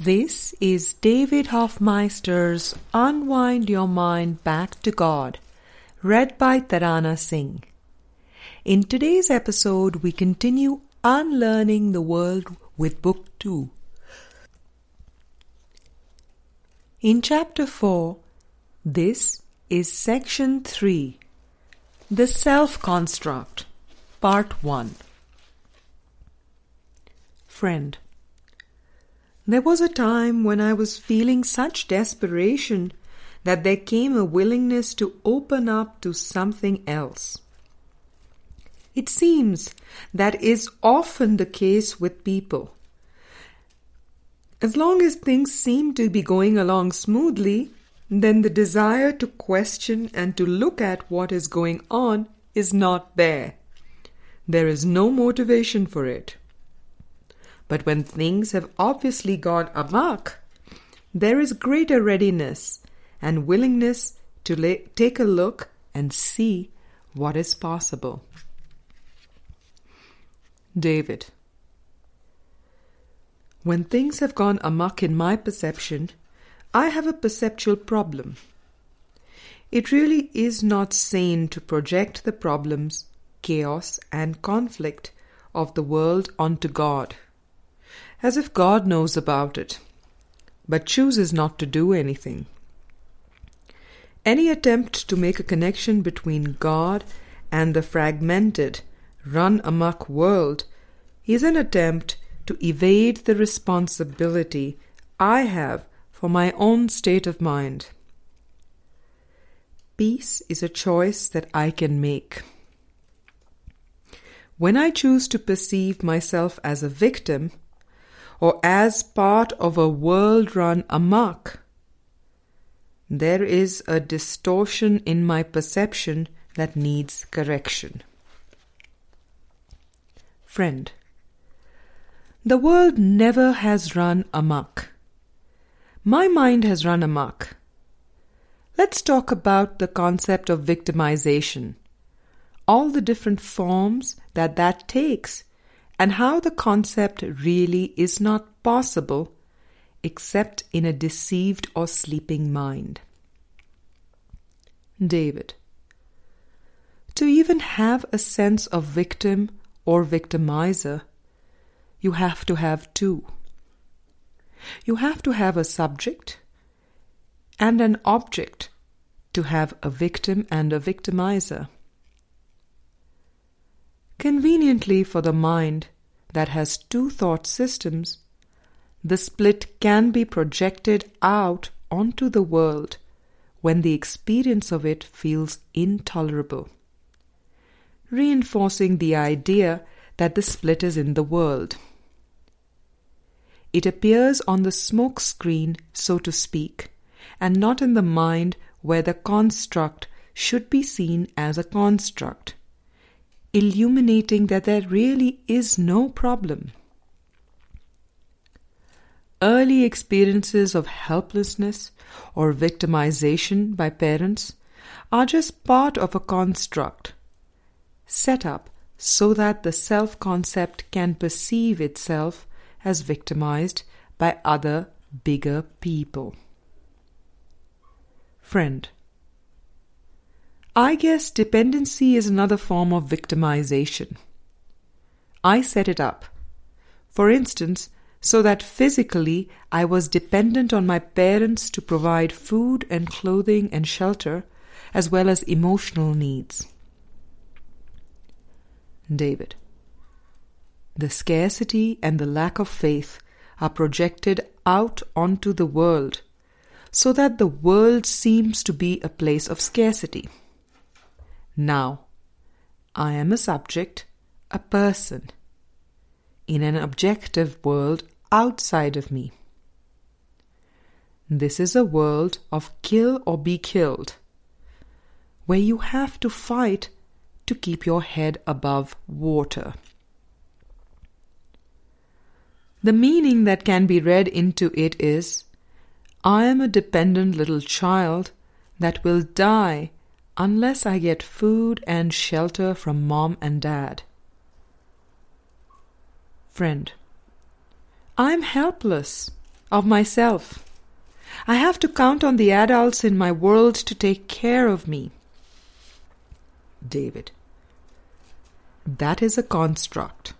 This is David Hoffmeister's Unwind Your Mind Back to God, read by Tarana Singh. In today's episode, we continue unlearning the world with Book 2. In Chapter 4, this is Section 3 The Self Construct, Part 1. Friend, there was a time when I was feeling such desperation that there came a willingness to open up to something else. It seems that is often the case with people. As long as things seem to be going along smoothly, then the desire to question and to look at what is going on is not there. There is no motivation for it. But when things have obviously gone amok, there is greater readiness and willingness to take a look and see what is possible. David. When things have gone amok in my perception, I have a perceptual problem. It really is not sane to project the problems, chaos, and conflict of the world onto God as if God knows about it, but chooses not to do anything. Any attempt to make a connection between God and the fragmented, run amuck world is an attempt to evade the responsibility I have for my own state of mind. Peace is a choice that I can make. When I choose to perceive myself as a victim, or as part of a world run amok. There is a distortion in my perception that needs correction. Friend, the world never has run amok. My mind has run amok. Let's talk about the concept of victimization, all the different forms that that takes and how the concept really is not possible except in a deceived or sleeping mind. David. To even have a sense of victim or victimizer, you have to have two. You have to have a subject and an object to have a victim and a victimizer. Conveniently for the mind that has two thought systems, the split can be projected out onto the world when the experience of it feels intolerable, reinforcing the idea that the split is in the world. It appears on the smoke screen, so to speak, and not in the mind where the construct should be seen as a construct illuminating that there really is no problem. Early experiences of helplessness or victimization by parents are just part of a construct set up so that the self concept can perceive itself as victimized by other bigger people. Friend, I guess dependency is another form of victimization. I set it up. For instance, so that physically I was dependent on my parents to provide food and clothing and shelter, as well as emotional needs. David. The scarcity and the lack of faith are projected out onto the world, so that the world seems to be a place of scarcity. Now, I am a subject, a person, in an objective world outside of me. This is a world of kill or be killed, where you have to fight to keep your head above water. The meaning that can be read into it is I am a dependent little child that will die unless I get food and shelter from mom and dad. Friend, I'm helpless, of myself. I have to count on the adults in my world to take care of me. David. That is a construct.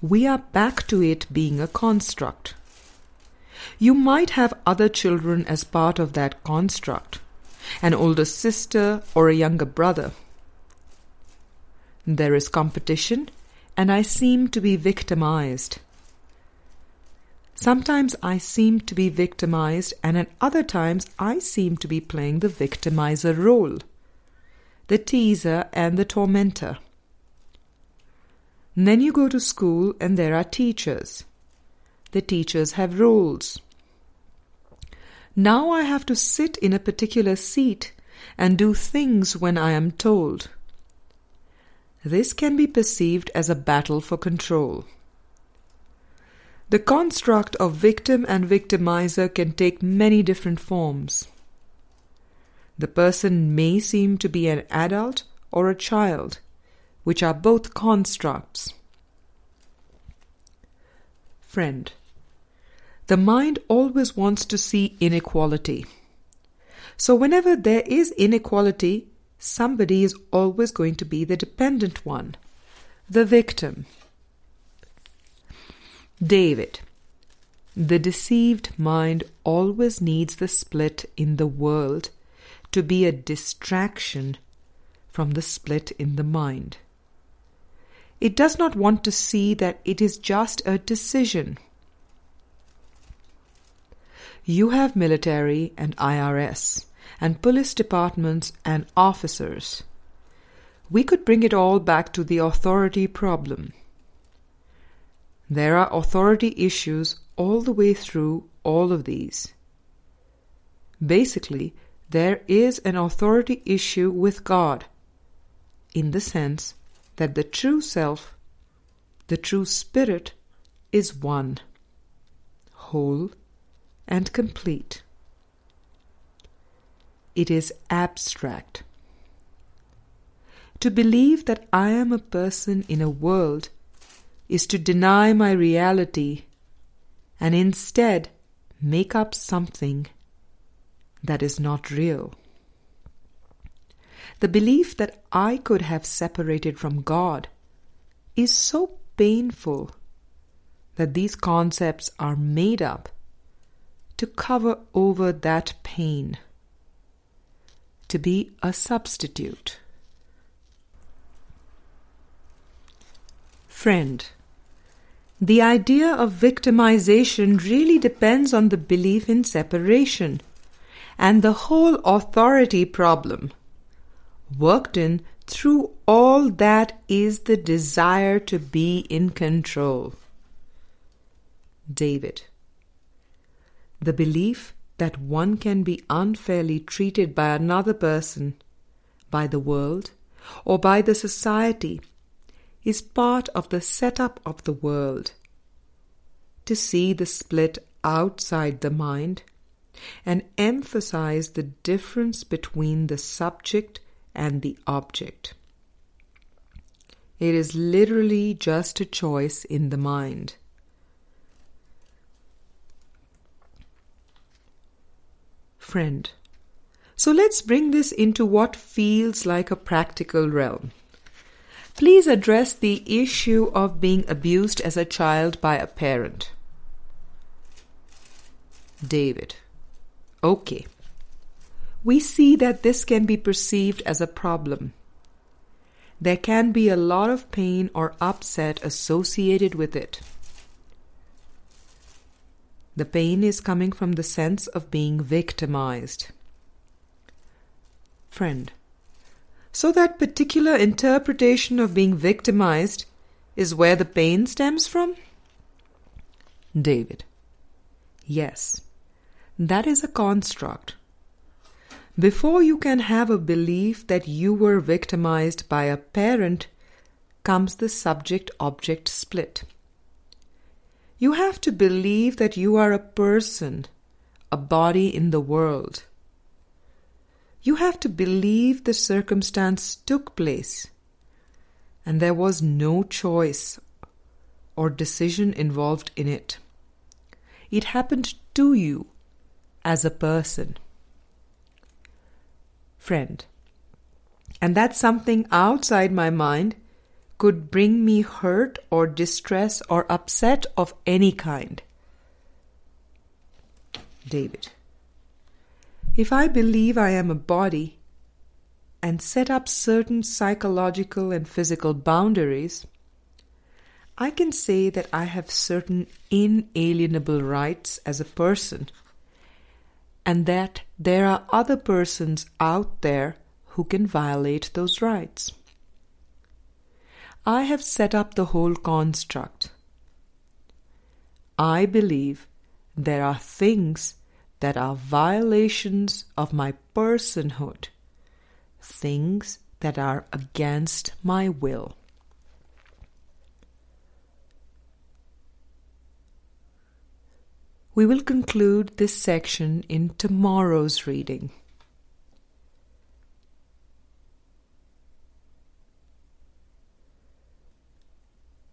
We are back to it being a construct. You might have other children as part of that construct an older sister or a younger brother. There is competition, and I seem to be victimized. Sometimes I seem to be victimized, and at other times I seem to be playing the victimizer role, the teaser and the tormentor. then you go to school, and there are teachers. The teachers have roles. Now I have to sit in a particular seat and do things when I am told. This can be perceived as a battle for control. The construct of victim and victimizer can take many different forms. The person may seem to be an adult or a child, which are both constructs. Friend the mind always wants to see inequality. So, whenever there is inequality, somebody is always going to be the dependent one, the victim. David. The deceived mind always needs the split in the world to be a distraction from the split in the mind. It does not want to see that it is just a decision you have military and IRS, and police departments and officers. We could bring it all back to the authority problem. There are authority issues all the way through all of these. Basically, there is an authority issue with God, in the sense that the true self, the true spirit, is one, whole, and complete. It is abstract. To believe that I am a person in a world is to deny my reality and instead make up something that is not real. The belief that I could have separated from God is so painful that these concepts are made up to cover over that pain, to be a substitute. Friend, the idea of victimization really depends on the belief in separation and the whole authority problem. Worked in through all that is the desire to be in control. David the belief that one can be unfairly treated by another person, by the world, or by the society is part of the setup of the world. To see the split outside the mind and emphasize the difference between the subject and the object. It is literally just a choice in the mind. Friend. So let's bring this into what feels like a practical realm. Please address the issue of being abused as a child by a parent. David. Okay. We see that this can be perceived as a problem. There can be a lot of pain or upset associated with it. The pain is coming from the sense of being victimized. Friend. So that particular interpretation of being victimized is where the pain stems from? David. Yes, that is a construct. Before you can have a belief that you were victimized by a parent comes the subject object split. You have to believe that you are a person, a body in the world. You have to believe the circumstance took place and there was no choice or decision involved in it. it happened to you as a person. Friend, and that something outside my mind could bring me hurt or distress or upset of any kind. David. If I believe I am a body and set up certain psychological and physical boundaries, I can say that I have certain inalienable rights as a person, and that there are other persons out there who can violate those rights. I have set up the whole construct. I believe there are things that are violations of my personhood, things that are against my will. We will conclude this section in tomorrow's reading.